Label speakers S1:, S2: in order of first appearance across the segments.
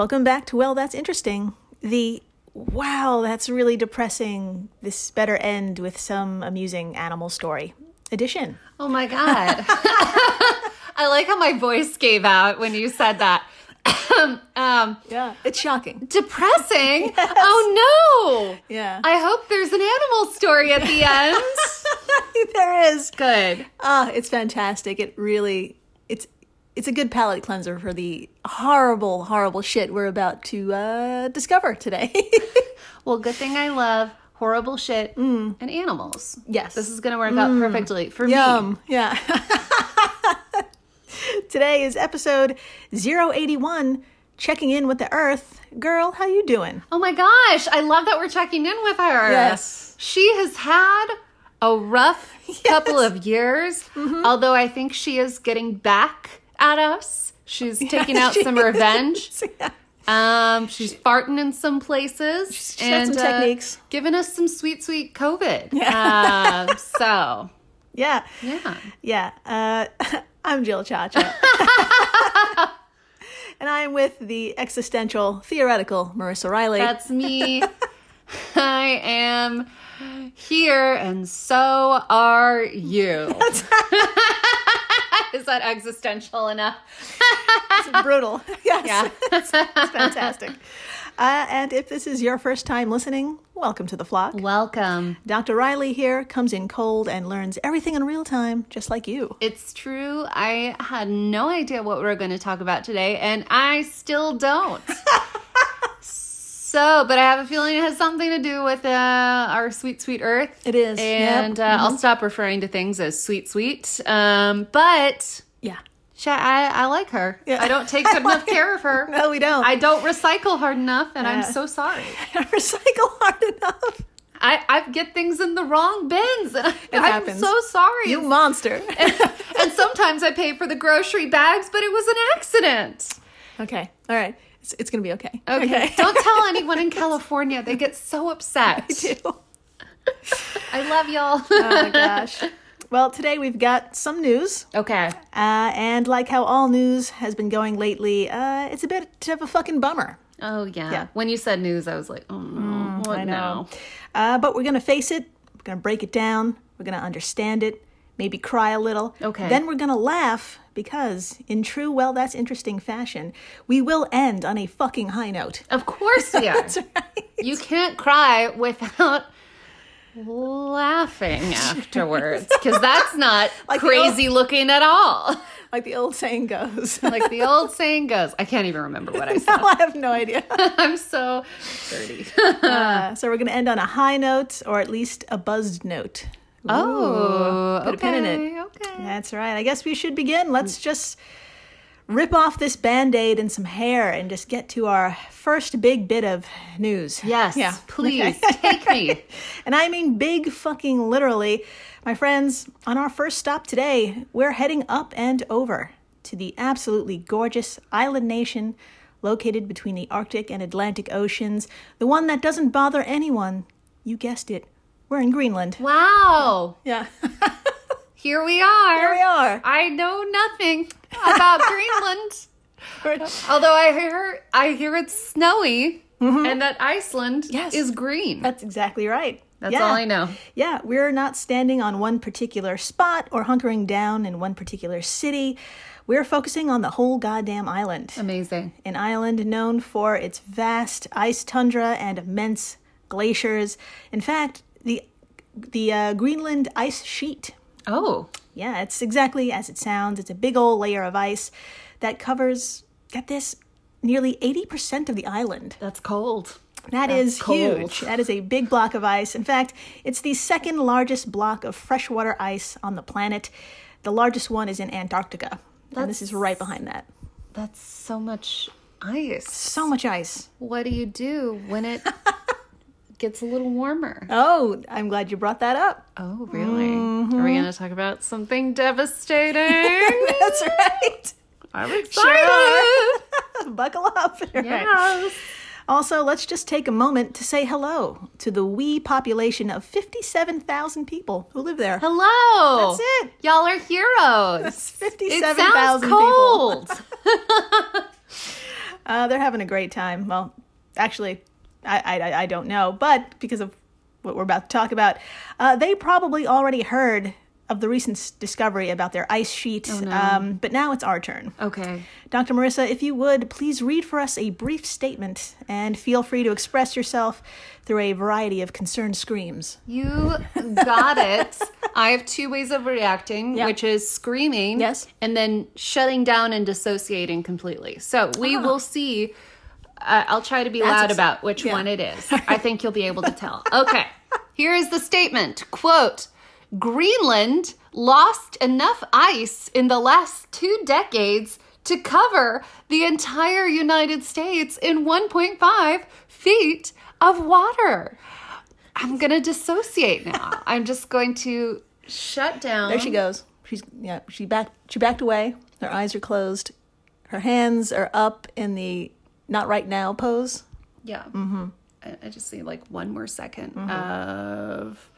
S1: Welcome back to Well, That's Interesting. The wow, that's really depressing. This better end with some amusing animal story edition.
S2: Oh my God. I like how my voice gave out when you said that. um,
S1: Yeah, it's shocking.
S2: depressing? Oh no.
S1: Yeah,
S2: I hope there's an animal story at the end.
S1: there is.
S2: Good.
S1: Ah, it's fantastic. It really, it's a good palate cleanser for the horrible, horrible shit we're about to uh, discover today.
S2: Well, good thing I love horrible shit mm. and animals.
S1: Yes.
S2: This is going to work out mm. perfectly for me.
S1: Yum. Yeah. Today is episode 081, checking in with the earth. Girl, how you doing?
S2: Oh my gosh, I love that we're checking in with her.
S1: Yes.
S2: She has had a rough couple of years, mm-hmm. although I think she is getting back at us. She's taking out
S1: she
S2: some
S1: is.
S2: revenge.
S1: Yeah.
S2: Um, she's farting in some places. She's
S1: got some techniques.
S2: giving us some sweet, sweet COVID. Um, so,
S1: Yeah.
S2: yeah.
S1: Yeah. Uh, I'm Jill Chacha. and I'm with the existential, theoretical Marissa Riley.
S2: That's me. I am here, and so are you. Is that existential enough?
S1: It's brutal. yes.
S2: Yeah.
S1: it's fantastic. Uh, and if this is your first time listening, welcome to the flock.
S2: Welcome.
S1: Dr. Riley here comes in cold and learns everything in real time, just like you.
S2: It's true. I had no idea what we were going to talk about today, and I still don't. So, but I have a feeling it has something to do with uh, our sweet, sweet earth.
S1: It is, yep.
S2: And uh, I'll stop referring to things as sweet, sweet. Um, but
S1: Yeah.
S2: I, I like her.
S1: Yeah.
S2: I don't take good enough care of her.
S1: No, we don't.
S2: I don't recycle hard enough, and I'm so sorry.
S1: I recycle hard enough.
S2: I, I get things in the wrong bins, and I, I'm
S1: happens.
S2: so sorry.
S1: You monster.
S2: and sometimes I pay for the grocery bags, but it was an accident.
S1: okay. All right. It's, it's going to be okay.
S2: Okay. Don't tell anyone in California. They get so upset.
S1: Ew.
S2: I love y'all.
S1: Oh my gosh. Well, today we've got some news.
S2: okay.
S1: Uh, and like how all news has been going lately, uh, it's a bit of a fucking bummer.
S2: Oh yeah.
S1: Yeah.
S2: When you said news, I was like, oh no, what
S1: I know.
S2: now?
S1: Uh, but we're going to face it. We're going to break it down. We're going to understand it. Maybe cry a little.
S2: Okay.
S1: Then we're going to laugh because, in true, well, that's interesting fashion, we will end on a fucking high note.
S2: Of course we are.
S1: Right.
S2: You can't cry without laughing afterwards because that's not
S1: Like
S2: crazy looking at all.
S1: Like the old saying goes.
S2: Like the old saying goes. I can't even remember what I said.
S1: I have no idea.
S2: I'm so dirty.
S1: Uh, so we're going to end on a high note or at least a buzzed note.
S2: Oh,
S1: put a pin in it.
S2: okay, Okay.
S1: That's right. I guess we should begin. Let's just rip off this band aid and some hair and just get to our first big bit of news.
S2: Yes.
S1: Yeah.
S2: Please take me.
S1: And I mean big fucking literally. My friends, on our first stop today, we're heading up and over to the absolutely gorgeous island nation located between the Arctic and Atlantic Oceans, the one that doesn't bother anyone. You guessed it. We're in Greenland.
S2: Wow.
S1: Yeah.
S2: Here we are.
S1: Here we are.
S2: I know nothing about Greenland. Although I hear I hear it's snowy and that Iceland
S1: Mm-hmm. Yes.
S2: is green.
S1: That's exactly right.
S2: That's
S1: Yeah.
S2: all I know.
S1: Yeah, we're not standing on one particular spot or hunkering down in one particular city. We're focusing on the whole goddamn island.
S2: Amazing.
S1: An island known for its vast ice tundra and immense glaciers. In fact, the the uh, Greenland ice sheet.
S2: Oh.
S1: Yeah, it's exactly as it sounds. It's a big old layer of ice that covers, get this, nearly 80% of the island.
S2: That's cold.
S1: That is
S2: cold.
S1: huge. That is a big block of ice. In fact, it's the second largest block of freshwater ice on the planet. The largest one is in Antarctica. And this is right behind that.
S2: That's so much ice.
S1: So much ice.
S2: What do you do when it gets a little warmer?
S1: Oh, I'm glad you brought that up.
S2: Oh, really?
S1: Mm-hmm.
S2: Are we going to talk about something devastating?
S1: That's right.
S2: I'm excited.
S1: Buckle up. Right.
S2: Yes.
S1: Also, let's just take a moment to say hello to the wee population of 57,000 people who live there.
S2: Hello.
S1: That's it.
S2: Y'all are heroes.
S1: It's
S2: It
S1: 57,000
S2: sounds
S1: people.
S2: cold.
S1: Uh, they're having a great time. Well, actually, I, I, I don't know, but because of what we're about to talk about, uh, they probably already heard of the recent discovery about their ice sheet. um, but now it's our turn.
S2: Okay.
S1: Dr. Marissa, if you would, please read for us a brief statement and feel free to express yourself through a variety of concerned screams.
S2: You got it. I have two ways of reacting, which is screaming
S1: Yes.
S2: and then shutting down and dissociating completely. So we
S1: Ah.
S2: will see. Uh, I'll try to be
S1: That's
S2: loud
S1: ex-
S2: about which
S1: yeah.
S2: one it is. I think you'll be able to tell. Okay. Here is the statement. Quote Greenland lost enough ice in the last two decades to cover the entire United States in 1.5 feet of water. I'm going to dissociate now. I'm just going to shut down.
S1: There she goes. She's yeah. She backed. She backed away. Her eyes are closed. Her hands are up in the not right now pose.
S2: Yeah. Mm-hmm. I, I just need like one more 2nd of.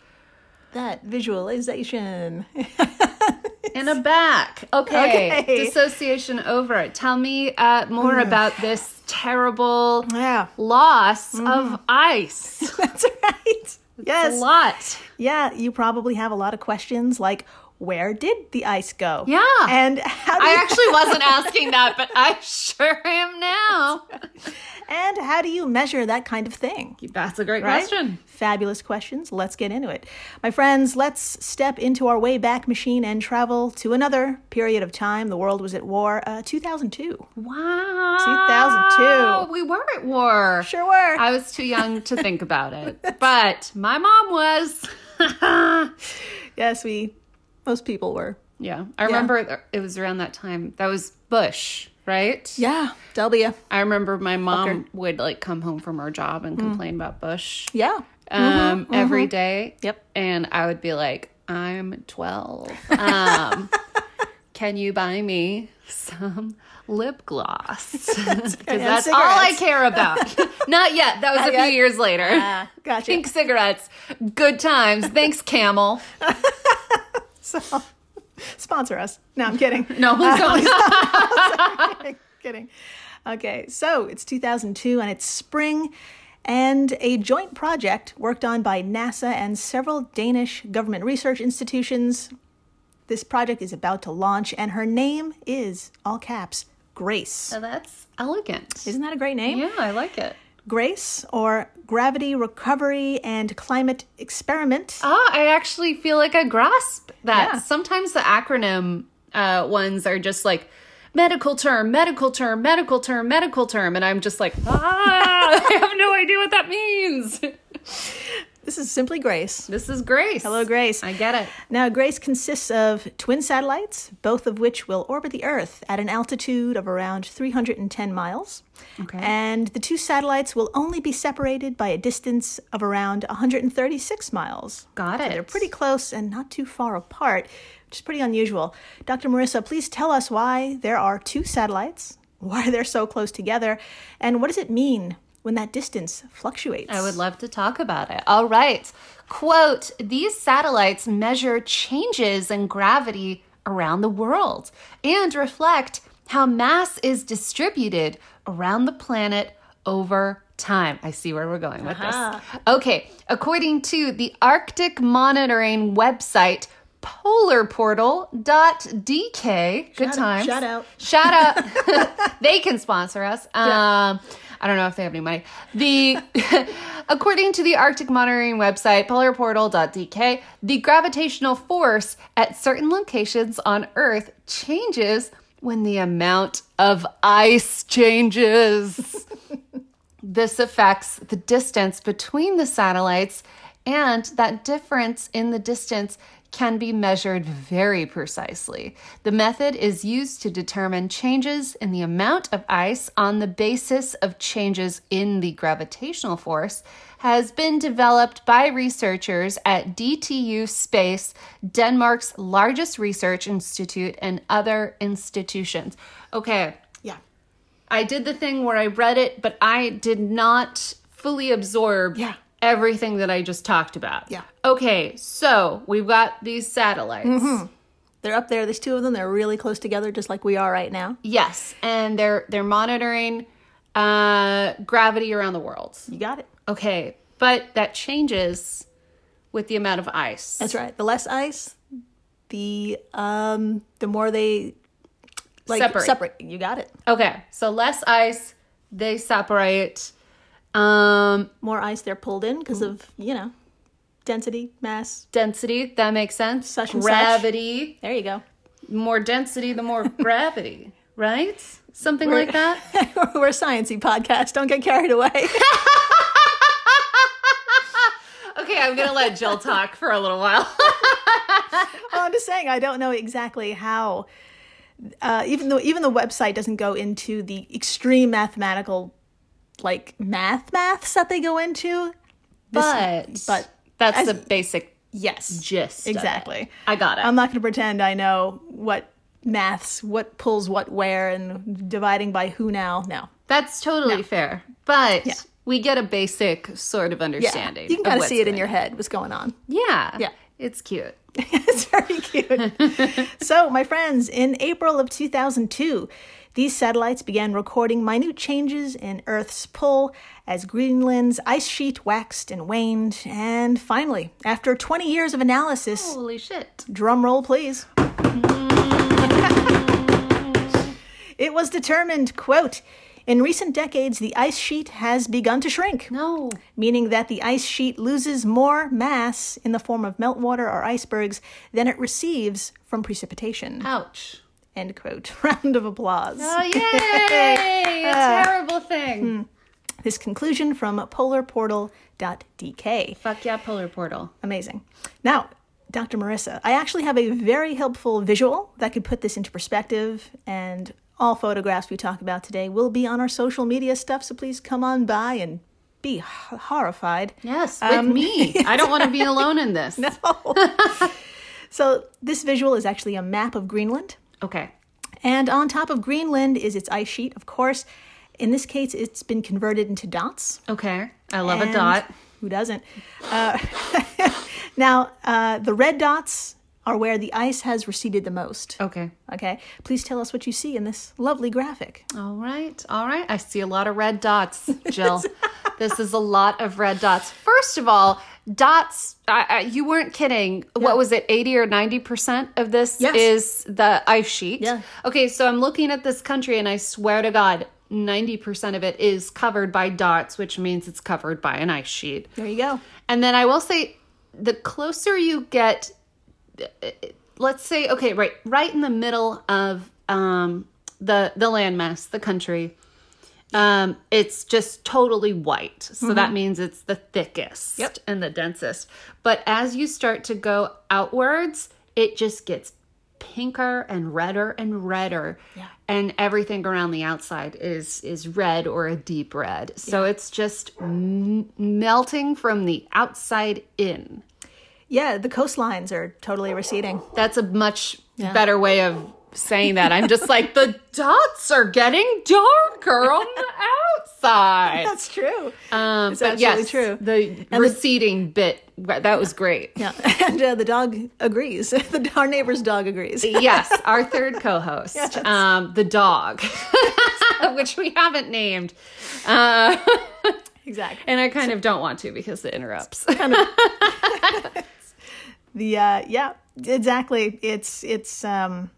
S1: That visualization.
S2: In a back. Okay.
S1: Okay.
S2: Dissociation over. Tell me uh, more about this terrible
S1: yeah,
S2: loss of ice.
S1: that's right.
S2: A
S1: Yes.
S2: lot.
S1: Yeah, you probably have a lot of questions like, where did the ice go?
S2: Yeah.
S1: And how do
S2: I actually wasn't asking that, but I sure am now.
S1: and how do you measure that kind of thing?
S2: That's a great
S1: Right?
S2: question.
S1: Fabulous questions. Let's get into it. My friends, let's step into our way back machine and travel to another period of time. The world was at war, uh, 2002.
S2: Wow.
S1: 2002.
S2: We were at war.
S1: Sure were.
S2: I was too young to think about it, but my mom was.
S1: yes, we, most people were.
S2: yeah, I remember it was around that time. That was Bush, right?
S1: Yeah, W.
S2: I remember my mom would like come home from her job
S1: Mm.
S2: and complain about Bush
S1: Yeah.
S2: um, every day.
S1: Yep.
S2: And I would be like, I'm 12. Um, can you buy me some lip gloss? Because that's all I care about. Not yet. That was a few years later.
S1: Ah, gotcha.
S2: Pink cigarettes. Good times. Thanks, Camel.
S1: So, sponsor us. No, I'm kidding.
S2: No, please don't.
S1: kidding, kidding. Okay, so it's 2002 and it's spring, and a joint project worked on by NASA and several Danish government research institutions. This project is about to launch, and her name is, all caps, Grace.
S2: So that's elegant.
S1: Isn't that a great name?
S2: Yeah, I like it.
S1: Grace, or Gravity Recovery and Climate Experiment.
S2: Ah, I actually feel like I grasp that.
S1: Yeah.
S2: Sometimes the acronym uh, ones are just like medical term, medical term, medical term, medical term, and I'm just like, ah, I have no idea what that means.
S1: This is simply Grace.
S2: This is Grace.
S1: Hello, Grace.
S2: I get it.
S1: Now, Grace consists of twin satellites, both of which will orbit the Earth at an altitude of around 310 miles.
S2: Okay.
S1: And the two satellites will only be separated by a distance of around 136 miles.
S2: Got
S1: So
S2: it.
S1: they're pretty close and not too far apart, which is pretty unusual. Dr. Marissa, please tell us why there are two satellites, why they're so close together, and what does it mean when that distance fluctuates?
S2: I would love to talk about it. All right. Quote These satellites measure changes in gravity around the world and reflect how mass is distributed around the planet over time. I see where we're going with
S1: Aha.
S2: this. Okay. According to the Arctic monitoring website, polarportal.dk. Good
S1: Shout-
S2: times.
S1: shout out.
S2: Shout out. they can sponsor us. Um, I don't know if they have any money. The according to the Arctic monitoring website polarportal.dk, the gravitational force at certain locations on Earth changes when the amount of ice changes. This affects the distance between the satellites, and that difference in the distance can be measured very precisely. The method is used to determine changes in the amount of ice on the basis of changes in the gravitational force has been developed by researchers at DTU Space, Denmark's largest research institute, and other institutions. Okay,
S1: Yeah.
S2: I did the thing where I read it, but I did not fully absorb
S1: Yeah.
S2: Everything that I just talked about.
S1: Yeah.
S2: Okay, so we've got these satellites.
S1: They're up there. There's two of them. They're really close together, just like we are right now.
S2: Yes, and they're they're monitoring uh, gravity around the world.
S1: You got it.
S2: Okay, but that changes with the amount of ice.
S1: That's right. The less ice, the um, the more they like
S2: Separate.
S1: separate. You got it.
S2: Okay, so less ice, they separate. Um,
S1: More ice they're pulled in because of you know density, mass.
S2: density, that makes sense.
S1: Such and such.
S2: Gravity,
S1: There you go.
S2: more density, the more gravity, right? Something like that.
S1: We're a sciencey podcast. Don't get carried away.
S2: Okay, I'm gonna let Jill talk for a little while.
S1: Well, I'm just saying I don't know exactly how. Uh, even though even the website doesn't go into the extreme mathematical, like math maths that they go into.
S2: but
S1: but
S2: that's the basic
S1: Yes,
S2: gist.
S1: exactly.
S2: I got it.
S1: I'm not going to pretend I know what maths, what pulls what where, and dividing by who now. No,
S2: That's totally fair. But yeah. we get a basic sort of
S1: yeah,
S2: understanding.
S1: you can kind of see it in your head. What's going on?
S2: Yeah.
S1: Yeah.
S2: It's cute.
S1: it's very cute. so, my friends, in April of 2002, these satellites began recording minute changes in Earth's pull as Greenland's ice sheet waxed and waned. And finally, after 20 years of analysis,
S2: Holy shit.
S1: drum roll please. it was determined, quote, in recent decades, the ice sheet has begun to shrink
S2: No.
S1: meaning that the ice sheet loses more mass in the form of meltwater or icebergs than it receives from precipitation.
S2: Ouch.
S1: End quote. Round of applause.
S2: Oh, yay! a uh, terrible thing. Hmm.
S1: This conclusion from polarportal.dk.
S2: Fuck yeah, Polar Portal.
S1: Amazing. Now, Dr. Marissa, I actually have a very helpful visual that could put this into perspective, and all photographs we talk about today will be on our social media stuff, so please come on by and be h- horrified.
S2: Yes, with um, me. I don't want to be alone in this. No.
S1: So, this visual is actually a map of Greenland.
S2: Okay.
S1: And on top of Greenland is its ice sheet, of course. In this case, it's been converted into dots.
S2: Okay. I love a dot.
S1: Who doesn't? Uh, now, uh, the red dots are where the ice has receded the most.
S2: Okay.
S1: Okay, please tell us what you see in this lovely graphic.
S2: All right. All right. I see a lot of red dots, Jill. this is a lot of red dots. First of all, dots, I, I, you weren't kidding. What was it, 80 or 90% of this
S1: Yes.
S2: is the ice sheet?
S1: Yeah.
S2: Okay, so I'm looking at this country and I swear to God, 90% of it is covered by dots, which means it's covered by an ice sheet.
S1: There you go.
S2: And then I will say, the closer you get, let's say, okay, right, right in the middle of um, the the landmass, the country, um, it's just totally white. So that means it's the thickest
S1: Yep.
S2: and the densest. But as you start to go outwards, it just gets pinker and redder and redder
S1: Yeah.
S2: and everything around the outside is is red or a deep red so it's just m- melting from the outside in
S1: Yeah, the coastlines are totally receding.
S2: that's a much better way of saying that i'm just like the dots are getting darker on the outside
S1: That's true.
S2: um
S1: It's
S2: but yes
S1: true.
S2: the receding bit that was great
S1: Yeah, and uh, the dog agrees. the, our neighbor's dog agrees.
S2: yes, our third co-host, um, the dog, which we haven't named, uh,
S1: Exactly.
S2: and I kind of don't want to because it interrupts.
S1: The uh, yeah, exactly. It's it's um,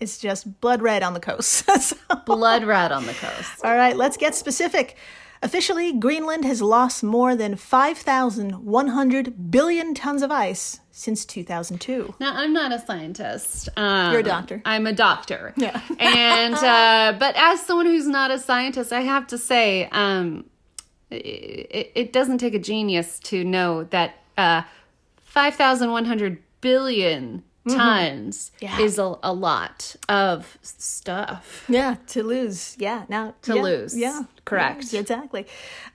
S1: it's just blood red on the coast. So-
S2: Blood red on the coast.
S1: All right, let's get specific. Officially, Greenland has lost more than 5,100 billion tons of ice since 2002.
S2: Now, I'm not a scientist. Um,
S1: You're a doctor.
S2: I'm a doctor.
S1: Yeah.
S2: and uh, but as someone who's not a scientist, I have to say, um, it, it doesn't take a genius to know that uh, 5,100 billion tons
S1: Mm-hmm. Yeah.
S2: is a, a lot of stuff.
S1: Yeah, to lose. Yeah, now
S2: To
S1: yeah,
S2: lose.
S1: Yeah,
S2: Correct.
S1: Yeah, exactly.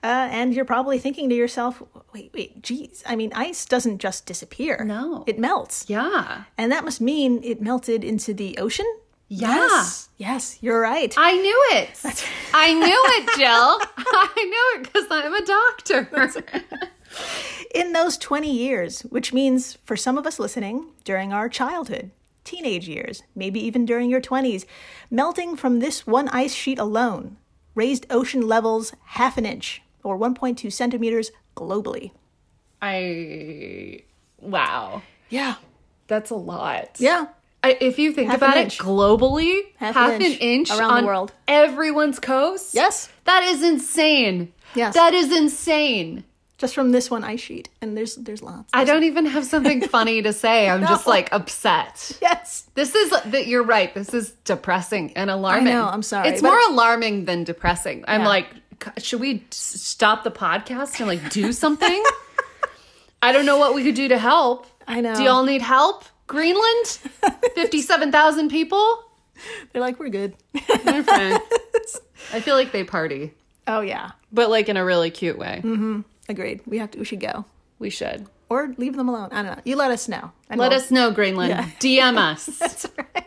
S1: Uh, and you're probably thinking to yourself, wait, wait, geez. I mean, ice doesn't just disappear.
S2: No.
S1: it melts,
S2: Yeah.
S1: and that must mean it melted into the ocean.
S2: Yeah.
S1: Yes, yes you're right.
S2: I knew it. I knew it, Jill. I knew it because I'm a doctor.
S1: In those 20 years, which means for some of us listening, during our childhood, teenage years, maybe even during your 20s, melting from this one ice sheet alone raised ocean levels half an inch or 1.2 centimeters globally.
S2: I wow,
S1: Yeah.
S2: that's a lot.
S1: Yeah.
S2: I, if you think
S1: Half
S2: about it globally,
S1: Half
S2: half,
S1: an
S2: an
S1: inch
S2: inch,
S1: around the world.
S2: everyone's coast.
S1: Yes.
S2: that is insane.
S1: Yes.
S2: that is insane.
S1: Just from this one ice sheet. And there's there's lots.
S2: I don't even have something funny to say. I'm just like upset.
S1: yes.
S2: This is that you're right. This is depressing and alarming.
S1: I know, I'm sorry,
S2: It's more alarming than depressing. I'm like, should we stop the podcast and like do something? I don't know what we could do to help.
S1: I know.
S2: Do y'all need help? Greenland, fifty-seven thousand people.
S1: They're like, we're good.
S2: They're fine. I feel like they party,
S1: oh yeah.
S2: but like in a really cute way.
S1: Mm-hmm. Agreed. We have to we should go.
S2: We should.
S1: Or leave them alone. I don't know. You let us know. and
S2: Let
S1: we'll-
S2: us know, Greenland. DM us.
S1: That's right.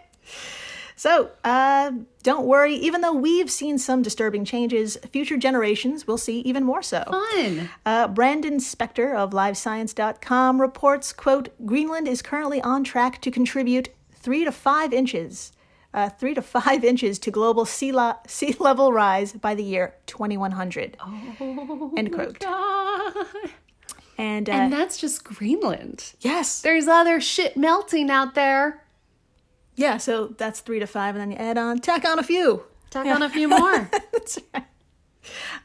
S1: So, uh, don't worry. Even though we've seen some disturbing changes, future generations will see even more so.
S2: Fun.
S1: Uh, Brandon Specktor of LiveScience.com reports, quote, Greenland is currently on track to contribute three to five inches, uh, three to five inches to global sea, sea level rise by the year 2100. End quote. And, uh,
S2: And that's just Greenland.
S1: yes,
S2: There's other shit melting out there.
S1: yeah. So that's three to five, and then you add on, tack on a few.
S2: Tack on a few more.
S1: That's right.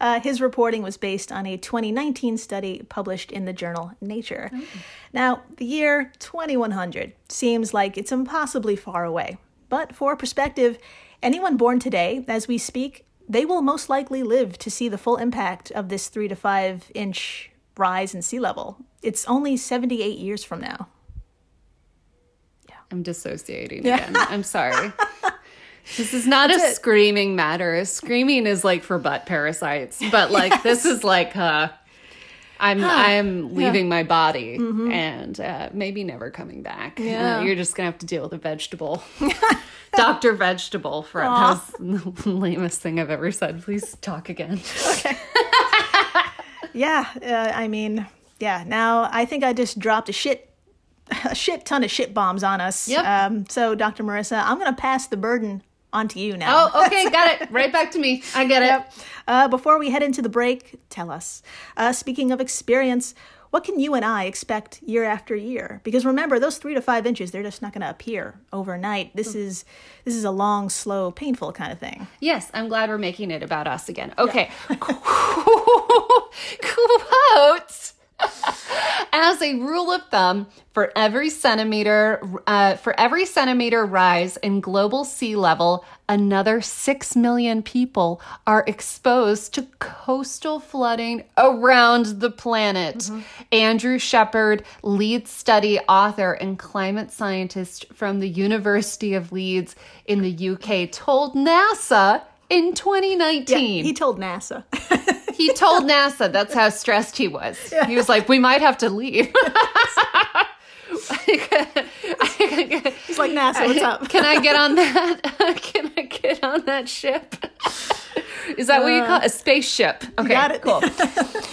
S1: Uh, his reporting was based on a 2019 study published in the journal Nature. Now, the year 2100 seems like it's impossibly far away. But for perspective, anyone born today, as we speak, they will most likely live to see the full impact of this three to five inch rise in sea level. It's only 78 years from now. Yeah.
S2: I'm dissociating
S1: Yeah.
S2: again. I'm sorry. This is not a
S1: it.
S2: screaming matter. Screaming is like for butt parasites, but like this is like uh I'm I'm leaving my body and uh, maybe never coming back. Uh, you're just gonna have to deal with a vegetable, Doctor Vegetable. For that was the lamest thing I've ever said. Please talk again. Okay.
S1: yeah, uh, I mean, yeah. Now I think I just dropped a shit, a shit ton of shit bombs on us.
S2: Yep.
S1: Um, so, Dr. Marissa, I'm gonna pass the burden onto you now.
S2: Oh, okay, got it. Right back to me. I get it.
S1: Uh, before we head into the break, tell us. Uh, speaking of experience, what can you and I expect year after year? Because remember, those three to five inches—they're just not going to appear overnight. This is this is a long, slow, painful kind of thing.
S2: Yes, I'm glad we're making it about us again. Okay. Quote. As a rule of thumb, for every centimeter, uh, for every centimeter rise in global sea level, another six million people are exposed to coastal flooding around the planet. Andrew Shepherd, lead study author and climate scientist from the University of Leeds in the UK, told NASA in 2019
S1: He told NASA.
S2: he told NASA that's how stressed he was. He was like, "We might have to leave."
S1: He's like NASA. What's up?
S2: Can I get on that? Can I get on that ship? Is that what you call it? a uh, spaceship? Okay,
S1: got it.
S2: cool.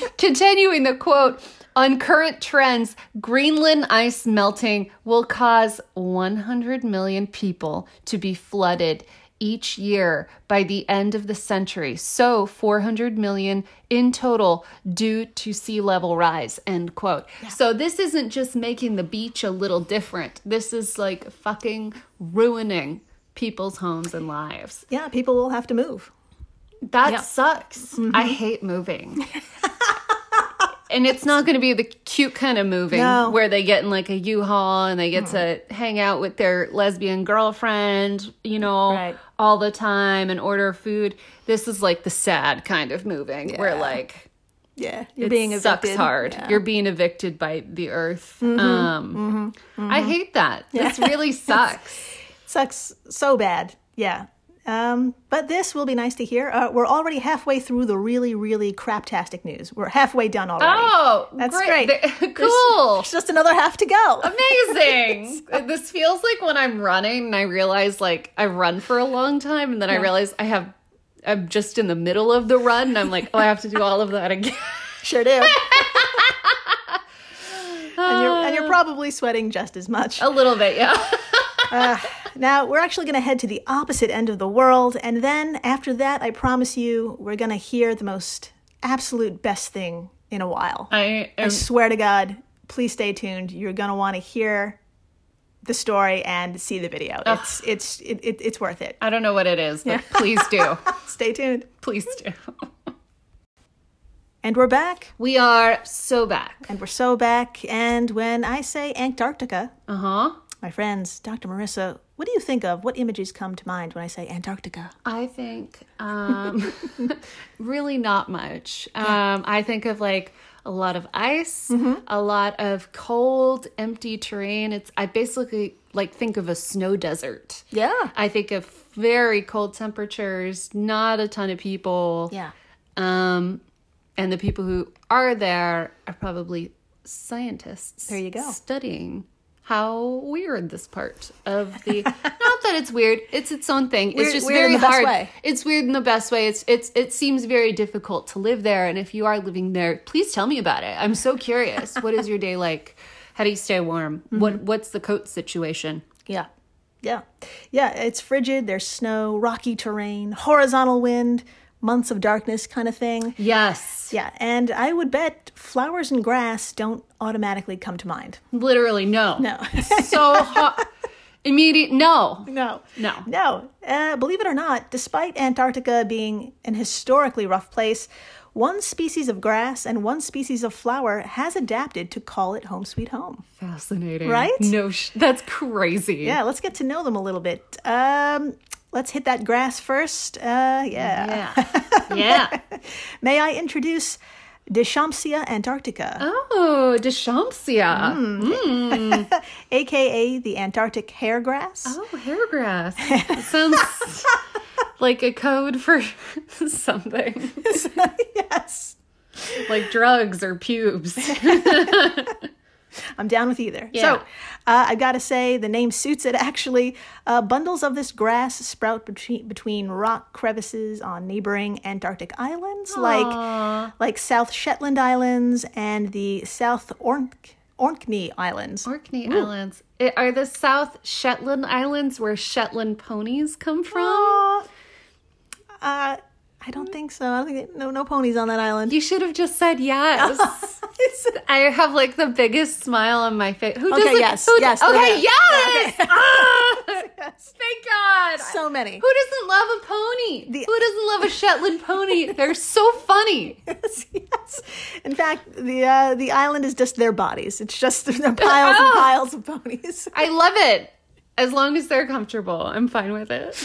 S2: Continuing the quote. On current trends, Greenland ice melting will cause 100 million people to be flooded each year by the end of the century. So 400 million in total due to sea level rise. End quote. So this isn't just making the beach a little different. This is like fucking ruining people's homes and lives.
S1: yeah, people will have to move.
S2: That
S1: Yeah.
S2: sucks. I mm-hmm. hate moving. and it's not going to be the cute kind of moving
S1: No.
S2: where they get in like a U-Haul and they get to hang out with their lesbian girlfriend, you know,
S1: Right.
S2: all the time and order food. This is like the sad kind of moving where like
S1: Yeah, you're
S2: it
S1: being
S2: sucks
S1: evicted.
S2: hard.
S1: Yeah.
S2: You're being evicted by the earth.
S1: Mm-hmm.
S2: Um, I hate that. This really sucks.
S1: sucks so bad. Yeah. Um, but this will be nice to hear. Uh, we're already halfway through the really, really craptastic news. We're halfway done already.
S2: Oh,
S1: That's
S2: great.
S1: great.
S2: Th-
S1: There's-
S2: cool.
S1: There's just another half to go.
S2: Amazing. this feels like when I'm running and I realize like I've run for a long time and then I realize I have I'm just in the middle of the run and I'm like, oh, I have to do all of that again.
S1: Sure do. and, you're, and you're probably sweating just as much.
S2: a little bit, yeah.
S1: Now we're actually going to head to the opposite end of the world, and then after that, I promise you, we're going to hear the most absolute best thing in a while.
S2: I am
S1: I swear to God, please stay tuned. You're going to want to hear the story and see the video. It's it's it, it, it's worth it.
S2: I don't know what it is, but please do.
S1: Stay tuned.
S2: please do.
S1: And we're back,
S2: We are so back.
S1: and we're so back. And when I say Antarctica,
S2: Uh huh.
S1: My friends, Dr. Marissa, what do you think of? What images come to mind when I say Antarctica?
S2: I think um, really not much. Um, I think of like a lot of ice, a lot of cold, empty terrain. It's I basically like think of a snow desert.
S1: Yeah.
S2: I think of very cold temperatures, not a ton of people.
S1: Yeah.
S2: Um, and the people who are there are probably scientists.
S1: There you go.
S2: Studying how weird this part of the not that it's weird, it's its own thing.
S1: Weird-
S2: it's just
S1: weird in
S2: very hard.
S1: way.
S2: It's weird in the best way. It's it's it seems very difficult to live there. And if you are living there, please tell me about it. I'm so curious. what is your day like? How do you stay warm?
S1: Mm-hmm.
S2: What what's the coat situation?
S1: Yeah. Yeah. Yeah. It's frigid. There's snow, rocky terrain, horizontal wind, months of darkness kind of thing.
S2: Yes.
S1: Yeah. And I would bet flowers and grass don't automatically come to mind.
S2: Literally no.
S1: No.
S2: so hot. Immediate no.
S1: no.
S2: No.
S1: No. Uh, believe it or not, despite Antarctica being an historically rough place, one species of grass and one species of flower has adapted to call it home sweet home.
S2: Fascinating.
S1: Right?
S2: No, sh- that's crazy.
S1: Yeah, let's get to know them a little bit. Um, let's hit that grass first. Uh, yeah.
S2: Yeah. yeah.
S1: May I introduce Deschampsia antarctica,
S2: Oh, Deschampsia.
S1: Mm. aka the Antarctic hairgrass?
S2: Oh, hair grass. Sounds like a code for something.
S1: yes.
S2: Like drugs or pubes.
S1: I'm down with either.
S2: Yeah.
S1: So, uh, I gotta say, the name suits it actually. Uh, bundles of this grass sprout between, between rock crevices on neighboring Antarctic islands, like like South Shetland Islands and the South Ork- Orkney Islands.
S2: Orkney Islands. I- Are the South Shetland Islands where Shetland ponies come from?
S1: Uh, I don't think so. I don't think no no ponies on that island.
S2: You should have just said yes. I have like the biggest smile on my face. Who
S1: Okay,
S2: doesn't?
S1: yes,
S2: who-
S1: yes,
S2: Okay, yes.
S1: Okay.
S2: Ah,
S1: Yes.
S2: thank God.
S1: so many.
S2: Who doesn't love a pony?
S1: The-
S2: Who doesn't love a Shetland pony? They're so funny.
S1: yes, yes. In fact, the uh, the island is just their bodies. It's just piles and
S2: Oh.
S1: piles of ponies.
S2: I love it. As long as they're comfortable, I'm fine with it.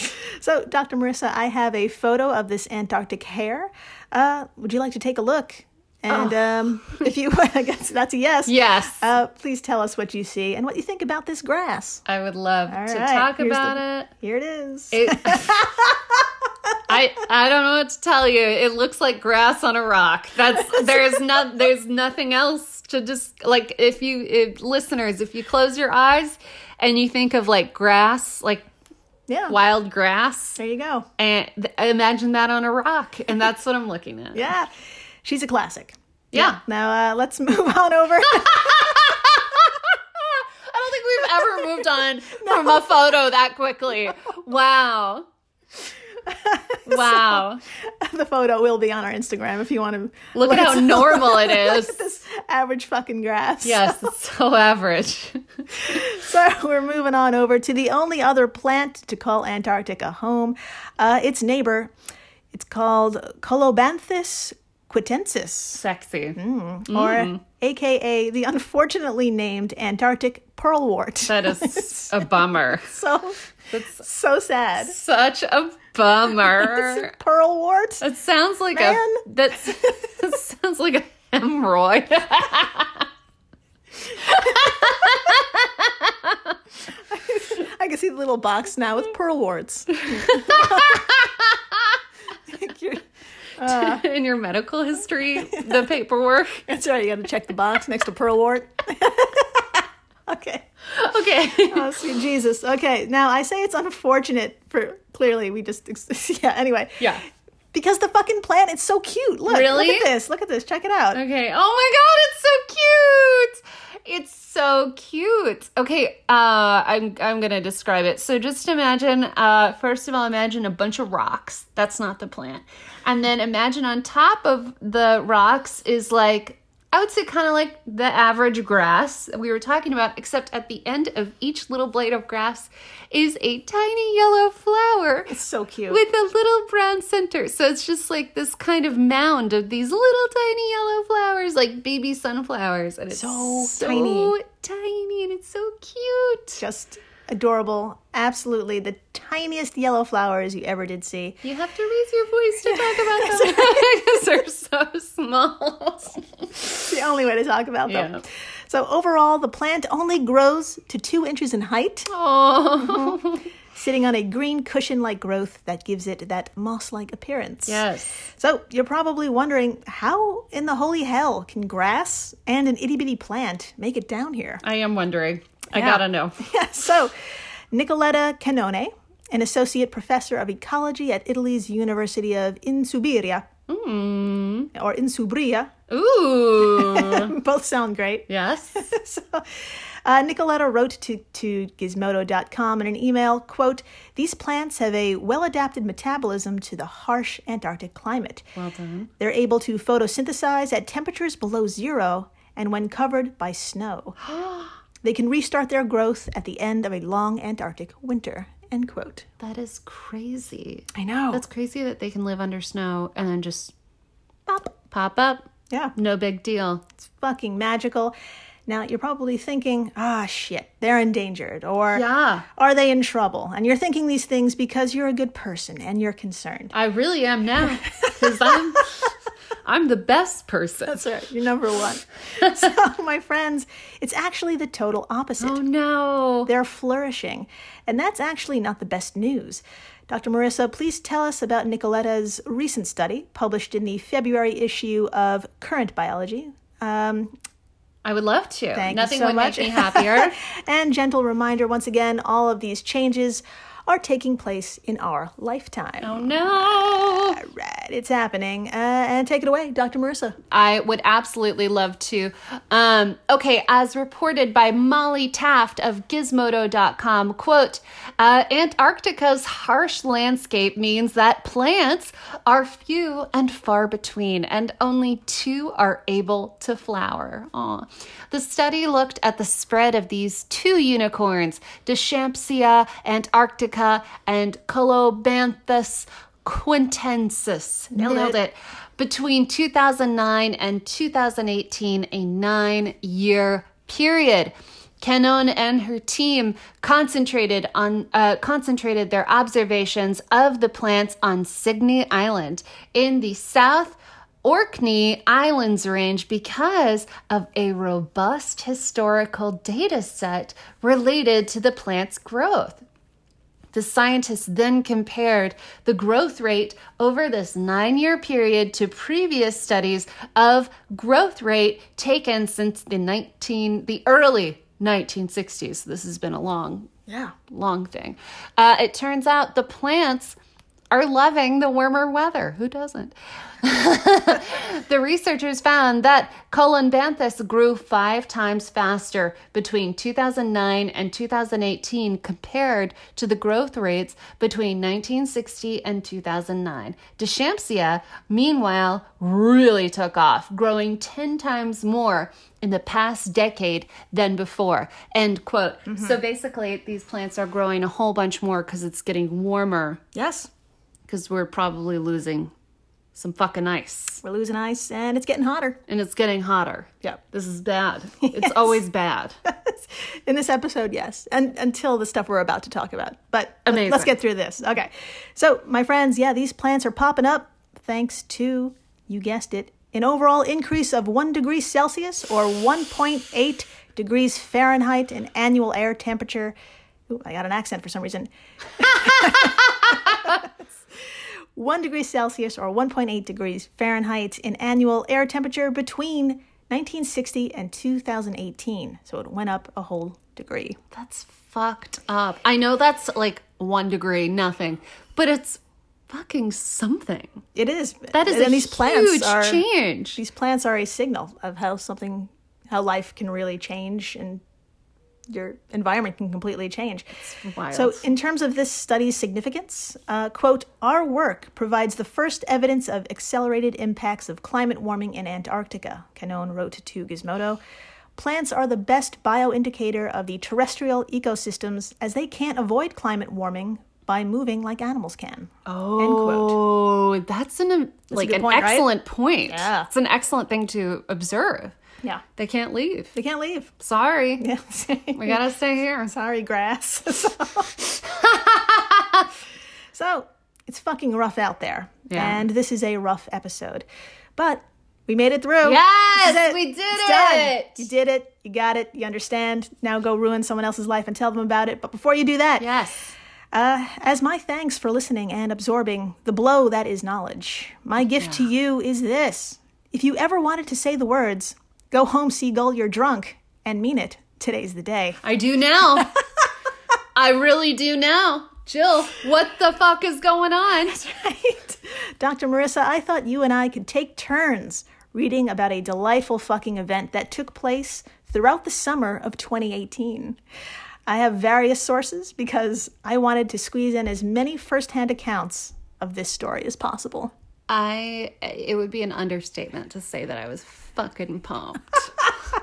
S1: So, Dr. Marissa, I have a photo of this Antarctic hare. Uh, would you like to take a look? And um, if you, I guess that's a yes.
S2: Yes.
S1: Uh, please tell us what you see and what you think about this grass.
S2: I would love
S1: All
S2: to
S1: right,
S2: talk
S1: here's
S2: about
S1: the-
S2: it.
S1: Here it is.
S2: It- I I don't know what to tell you. It looks like grass on a rock. That's there's not there's nothing else to just like if you if, listeners if you close your eyes and you think of like grass like
S1: yeah.
S2: wild grass
S1: There you go.
S2: and th- imagine that on a rock and that's what I'm looking at.
S1: Yeah. She's a classic.
S2: Yeah.
S1: Now, uh, let's move on over.
S2: I don't think we've ever moved on from a photo that quickly. Wow. Wow.
S1: the photo will be on our Instagram if you want to
S2: Look at how normal it is.
S1: this average fucking grass.
S2: Yes, it's so average.
S1: So we're moving on over to the only other plant to call Antarctica home. Uh, its neighbor. It's called Colobanthus quitensis,
S2: Sexy.
S1: or AKA the unfortunately named Antarctic pearlwort.
S2: That is a bummer.
S1: so
S2: That's
S1: so sad.
S2: such a bummer.
S1: Pearlwort.
S2: It sounds like
S1: Man.
S2: a that's that sounds like a hemorrhoid.
S1: I can see the little box now with pearlworts. You're-
S2: In your medical history, the paperwork.
S1: That's right. You got to check the box next to pearlwort. okay.
S2: Okay.
S1: Oh, sweet Jesus. Okay. Now I say it's unfortunate for clearly we just yeah. Anyway.
S2: Yeah.
S1: Because the fucking plant, it's so cute. Look.
S2: Really?
S1: Look at this. Look at this. Check it out.
S2: Okay. Oh my god, it's so cute. It's so cute. Okay, uh, I'm I'm gonna describe it. So just imagine, uh, first of all, imagine a bunch of rocks. That's not the plant, and then imagine on top of the rocks is like I would say kind of like the average grass that we were talking about, except at the end of each little blade of grass is a tiny yellow flower
S1: It's so cute.
S2: with a little brown center. So it's just like this kind of mound of these little tiny yellow flowers, like baby sunflowers. And it's
S1: So
S2: so,
S1: tiny.
S2: tiny. and it's so cute.
S1: Just adorable. Absolutely the tiniest yellow flowers you ever did see.
S2: You have to raise your voice to talk about them because they're so small.
S1: It's the only way to talk about them.
S2: Yeah.
S1: So overall, the plant only grows to two inches in height,
S2: Oh,
S1: sitting on a green cushion-like growth that gives it that moss-like appearance.
S2: yes.
S1: So you're probably wondering how in the holy hell can grass and an itty bitty plant make it down here?
S2: I am wondering. I
S1: Yeah.
S2: gotta know.
S1: Yeah, so Nicoletta Canone, an associate professor of ecology at Italy's University of Insubiria, or Insubria,
S2: Ooh.
S1: both sound great.
S2: yes.
S1: so, uh, Nicoletta wrote to, to Gizmodo.com in an email, quote, These plants have a well-adapted metabolism to the harsh Antarctic climate.
S2: Well done.
S1: They're able to photosynthesize at temperatures below zero and when covered by snow. they can restart their growth at the end of a long Antarctic winter. End quote.
S2: That is crazy.
S1: I know.
S2: That's crazy that they can live under snow and then just
S1: Pop.
S2: pop up.
S1: Yeah,
S2: No big deal.
S1: it's fucking magical. Now you're probably thinking, ah, shit, they're endangered, or
S2: Yeah.
S1: are they in trouble? And you're thinking these things because you're a good person and you're concerned.
S2: I really am now because I'm I'm the best person.
S1: That's right, you're number one. so, my friends, it's actually the total opposite.
S2: Oh no.
S1: They're flourishing. And that's actually not the best news. Dr. Marissa, please tell us about Nicoletta's recent study published in the February issue of Current Biology. Um,
S2: I would love to.
S1: Thank you
S2: Nothing
S1: so
S2: would
S1: much.
S2: make me happier.
S1: and gentle reminder once again, all of these changes are taking place in our lifetime.
S2: oh no.
S1: All right, it's happening. Uh, and take it away, Dr. Marissa.
S2: I would absolutely love to. Um, okay, as reported by Molly Taft of Gizmodo.com, quote, uh, Antarctica's harsh landscape means that plants are few and far between, and only two are able to flower. Aw. The study looked at the spread of these two unicorns, Deschampsia antarctica and Colobanthus quintensis.
S1: Nailed it.
S2: it. Between 2009 and 2018, a nine year period. Canon and her team concentrated on uh, concentrated their observations of the plants on Signy Island in the South Orkney Islands range because of a robust historical data set related to the plant's growth. The scientists then compared the growth rate over this nine year period to previous studies of growth rate taken since the 19, the early 1960s. This has been a long,
S1: Yeah.
S2: long thing. Uh, it turns out the plants are loving the warmer weather. Who doesn't? the researchers found that Columbanthus grew five times faster between 2009 and 2018 compared to the growth rates between 1960 and 2009. Deschampsia, meanwhile, really took off, growing 10 times more in the past decade than before. End quote. So mm-hmm. basically, these plants are growing a whole bunch more because it's getting warmer,
S1: Yes.
S2: Because we're probably losing some fucking ice.
S1: We're losing ice and it's getting hotter.
S2: And it's getting hotter.
S1: Yep.
S2: This is bad. It's always bad.
S1: In this episode, yes. And until the stuff we're about to talk about. But
S2: Amazing.
S1: let's get through this. Okay. So, my friends, yeah, these plants are popping up thanks to, you guessed it, an overall increase of 1 degree Celsius or 1.8 degrees Fahrenheit in annual air temperature. Ooh, I got an accent for some reason. 1 degree Celsius or 1.8 degrees Fahrenheit in annual air temperature between 1960 and 2018. So it went up a whole degree.
S2: That's fucked up. I know that's like one degree, nothing, but it's fucking something.
S1: It is.
S2: That is
S1: and
S2: a
S1: these plants
S2: huge
S1: are,
S2: change.
S1: These plants are a signal of how something how life can really change and your environment can completely change. So, in terms of this study's significance, uh, quote, our work provides the first evidence of accelerated impacts of climate warming in Antarctica, Cannone wrote to Gizmodo. Plants are the best bioindicator of the terrestrial ecosystems as they can't avoid climate warming by moving like animals can.
S2: Oh, that's an like
S1: good
S2: an
S1: point, right?
S2: excellent point.
S1: Yeah.
S2: It's an excellent thing to observe.
S1: Yeah.
S2: They can't leave.
S1: They can't leave.
S2: Sorry.
S1: Yeah.
S2: We gotta stay here.
S1: Sorry, grass. so, it's fucking rough out there.
S2: Yeah.
S1: And this is a rough episode. But we made it through.
S2: Yes,
S1: is
S2: we did it.
S1: You did it. You got it. You understand. Now go ruin someone else's life and tell them about it. But before you do that,
S2: Yes.
S1: uh, as my thanks for listening and absorbing the blow that is knowledge, my gift to you is this. If you ever wanted to say the words, go home, seagull, you're drunk, and mean it, today's the day.
S2: I do now. I really do now. Jill, what the fuck is going on?
S1: right? Dr. Marissa, I thought you and I could take turns reading about a delightful fucking event that took place throughout the summer of 2018. I have various sources because I wanted to squeeze in as many firsthand accounts of this story as possible.
S2: I it would be an understatement to say that I was fucking pumped.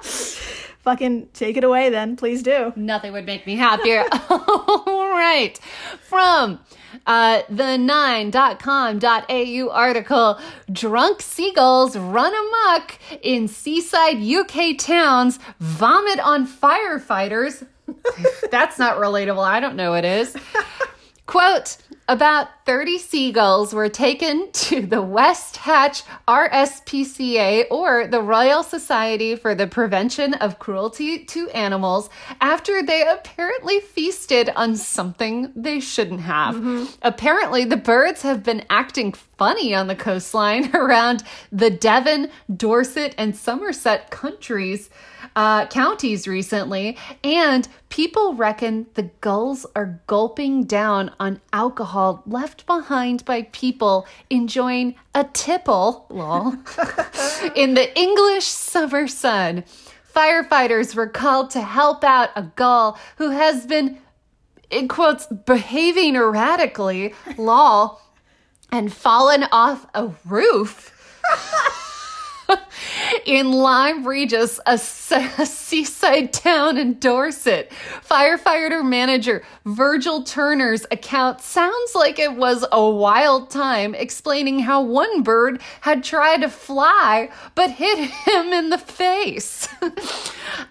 S1: Fucking take it away then, please do.
S2: Nothing would make me happier. All right. From uh, the 9.com.au article Drunk seagulls run amok in seaside UK towns, vomit on firefighters. That's not relatable. I don't know what is. Quote About 30 seagulls were taken to the West Hatch RSPCA or the Royal Society for the Prevention of Cruelty to Animals after they apparently feasted on something they shouldn't have. Mm-hmm. Apparently, the birds have been acting funny on the coastline around the Devon, Dorset, and Somerset countries uh, counties recently, and people reckon the gulls are gulping down on alcohol left behind by people enjoying a tipple, lol, in the English summer sun. Firefighters were called to help out a gull who has been, in quotes, behaving erratically, lol, and fallen off a roof in Lyme Regis, a, seaside town in Dorset. Firefighter manager Virgil Turner's account sounds like it was a wild time, explaining how one bird had tried to fly but hit him in the face.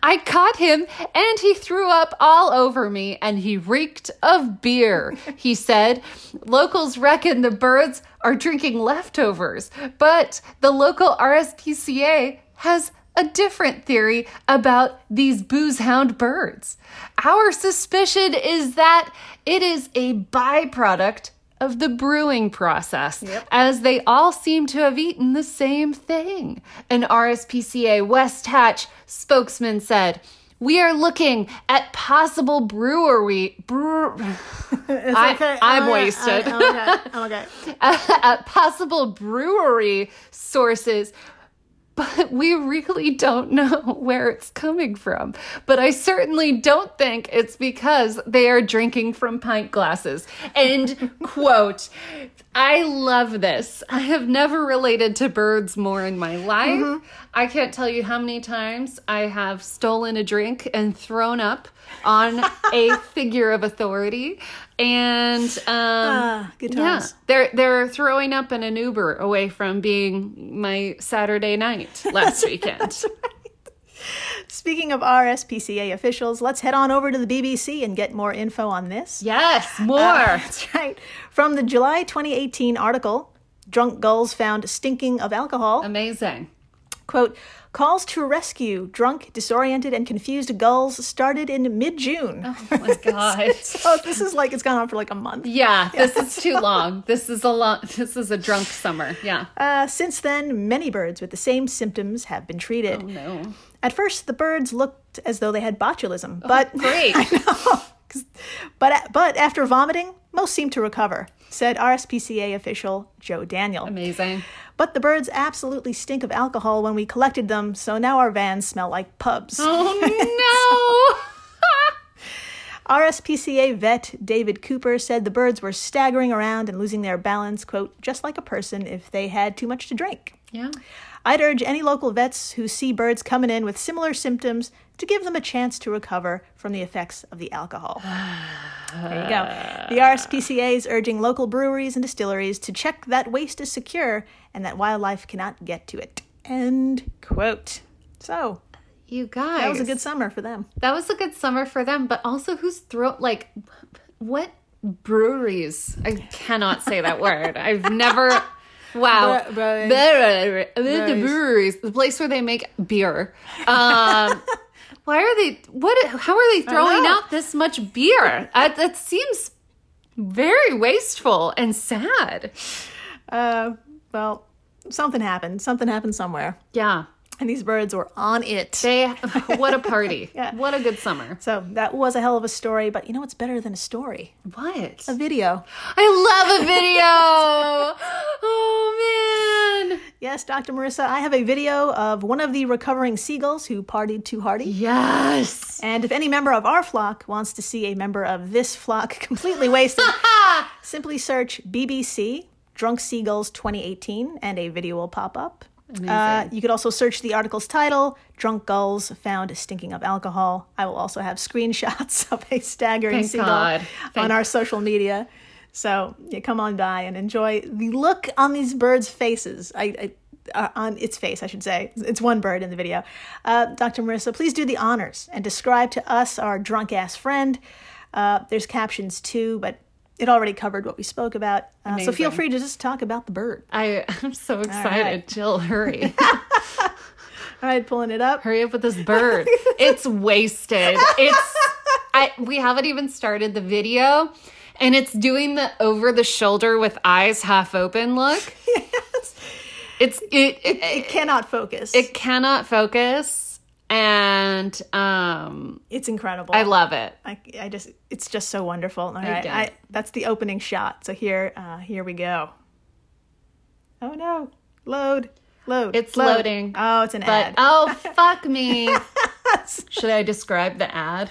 S2: I caught him and he threw up all over me and he reeked of beer, he said. Locals reckon the birds are drinking leftovers, but the local RSPCA has a different theory about these booze hound birds. Our suspicion is that it is a byproduct of the brewing process, as they all seem to have eaten the same thing. An RSPCA West Hatch spokesman said, we are looking at possible brewery brew, I,
S1: okay.
S2: I'm
S1: oh, oh, okay.
S2: wasted.
S1: I'm okay. I'm okay.
S2: at possible brewery sources, but we really don't know where it's coming from. But I certainly don't think it's because they are drinking from pint glasses. End quote. I love this. I have never related to birds more in my life. I can't tell you how many times I have stolen a drink and thrown up on a figure of authority. And um,
S1: Ah, good
S2: yeah, they're they're throwing up in an Uber away from being my Saturday night last weekend.
S1: Speaking of RSPCA officials, let's head on over to the BBC and get more info on this.
S2: yes, more.
S1: That's right. From the July 2018 article, Drunk Gulls Found Stinking of Alcohol.
S2: Amazing.
S1: Quote, calls to rescue drunk, disoriented, and confused gulls started in mid June.
S2: Oh my god.
S1: Oh, this is like it's gone on for like a month.
S2: Yeah, this is too long. This is a long. This is a drunk summer. Yeah.
S1: Uh, since then, many birds with the same symptoms have been treated.
S2: Oh no.
S1: At first, the birds looked as though they had botulism, oh, but
S2: Great. I know.
S1: But, but after vomiting, most seemed to recover, said RSPCA official Joe Daniel.
S2: Amazing.
S1: But the birds absolutely stink of alcohol when we collected them, so now our vans smell like pubs.
S2: Oh no.
S1: RSPCA vet David Cooper said the birds were staggering around and losing their balance, quote, just like a person if they had too much to drink.
S2: yeah.
S1: I'd urge any local vets who see birds coming in with similar symptoms to give them a chance to recover from the effects of the alcohol. there you go. The RSPCA is urging local breweries and distilleries to check that waste is secure and that wildlife cannot get to it. End quote. So,
S2: You guys.
S1: that was a good summer for them.
S2: That was a good summer for them, but also who's throat like what breweries? I cannot say that word. I've never Wow.
S1: Bre- bre-
S2: the
S1: Breweries.
S2: the place where they make beer. Um why are they what how are they throwing out this much beer? Uh, that seems very wasteful and sad.
S1: Uh, well, something happened. Something happened somewhere.
S2: Yeah.
S1: And these birds were on it.
S2: They what a party.
S1: Yeah.
S2: What a good summer.
S1: So that was a hell of a story, but you know what's better than a story?
S2: What?
S1: A video.
S2: I love a video. oh man.
S1: Yes, Dr. Marissa, I have a video of one of the recovering seagulls who partied too hardy.
S2: Yes.
S1: And if any member of our flock wants to see a member of this flock completely wasted, simply search BBC Drunk Seagulls 2018 and a video will pop up. Uh, you could also search the article's title, Drunk Gulls Found Stinking of Alcohol. I will also have screenshots of a staggering
S2: Thank
S1: seagull
S2: God.
S1: on
S2: Thank-
S1: our social media. So yeah, come on by and enjoy the look on these birds' faces. I, I uh, on its face, I should say. It's one bird in the video. Uh, Dr. Marissa, please do the honors and describe to us our drunk ass friend. Uh, there's captions too, but it already covered what we spoke about. Uh, so feel free to just talk about the bird.
S2: I, I'm so excited.
S1: right.
S2: Jill, hurry.
S1: All right, pulling it up.
S2: hurry up with this bird. It's wasted. It's I we haven't even started the video and it's doing the over the shoulder with eyes half open look.
S1: Yes.
S2: It's it it,
S1: It cannot focus.
S2: it cannot focus and um
S1: it's incredible.
S2: I love it.
S1: I, I just it's just so wonderful. All right, I, that's the opening shot. So here, uh, here we go. Oh no, load, load.
S2: It's
S1: load.
S2: loading.
S1: Oh, it's an
S2: But
S1: ad.
S2: oh fuck me. Should I describe the ad?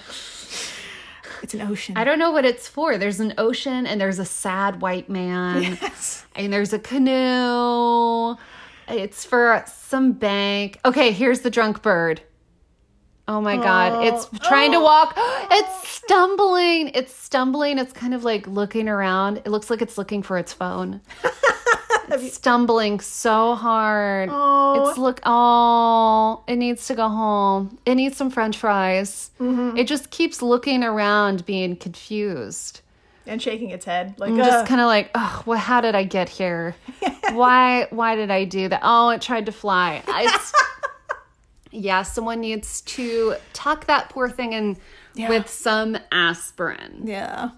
S1: it's an ocean.
S2: I don't know what it's for. There's an ocean and there's a sad white man
S1: Yes.
S2: and there's a canoe. It's for some bank. Okay, here's the drunk bird. Oh my god, it's trying to walk. It's stumbling. It's stumbling. It's kind of like looking around. It looks like it's looking for its phone. It's stumbling so hard.
S1: Oh.
S2: It's look oh, it needs to go home. It needs some french fries.
S1: Mm-hmm.
S2: It just keeps looking around being confused.
S1: and shaking its head like
S2: just kind of like, oh, well, how did I get here? why, why did I do that? Oh, it tried to fly. It's, yeah, someone needs to tuck that poor thing in
S1: Yeah.
S2: with some aspirin.
S1: yeah.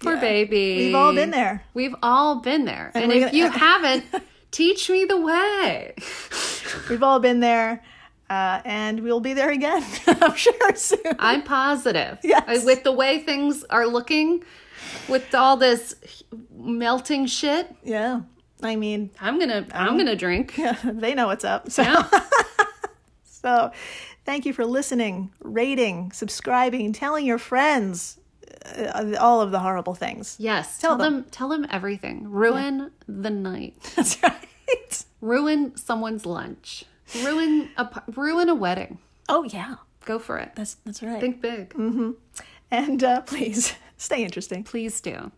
S2: Poor
S1: Yeah.
S2: baby.
S1: We've all been there.
S2: We've all been there. And,
S1: we're
S2: if
S1: gonna-
S2: you haven't, teach me the way.
S1: We've all been there, uh, and we'll be there again. I'm sure soon.
S2: I'm positive.
S1: Yes.
S2: Uh, With the way things are looking, with all this melting shit,
S1: yeah. I mean,
S2: I'm gonna I'm gonna drink.
S1: Yeah, they know what's up. So,
S2: Yeah.
S1: So thank you for listening, rating, subscribing, telling your friends uh, all of the horrible things.
S2: Yes.
S1: Tell
S2: Tell,
S1: them.
S2: them. Tell them everything. Ruin the night.
S1: That's right.
S2: Ruin someone's lunch. Ruin a ruin a wedding.
S1: Oh yeah,
S2: Go for it.
S1: that's that's right.
S2: Think big.
S1: and uh, please stay interesting.
S2: Please do.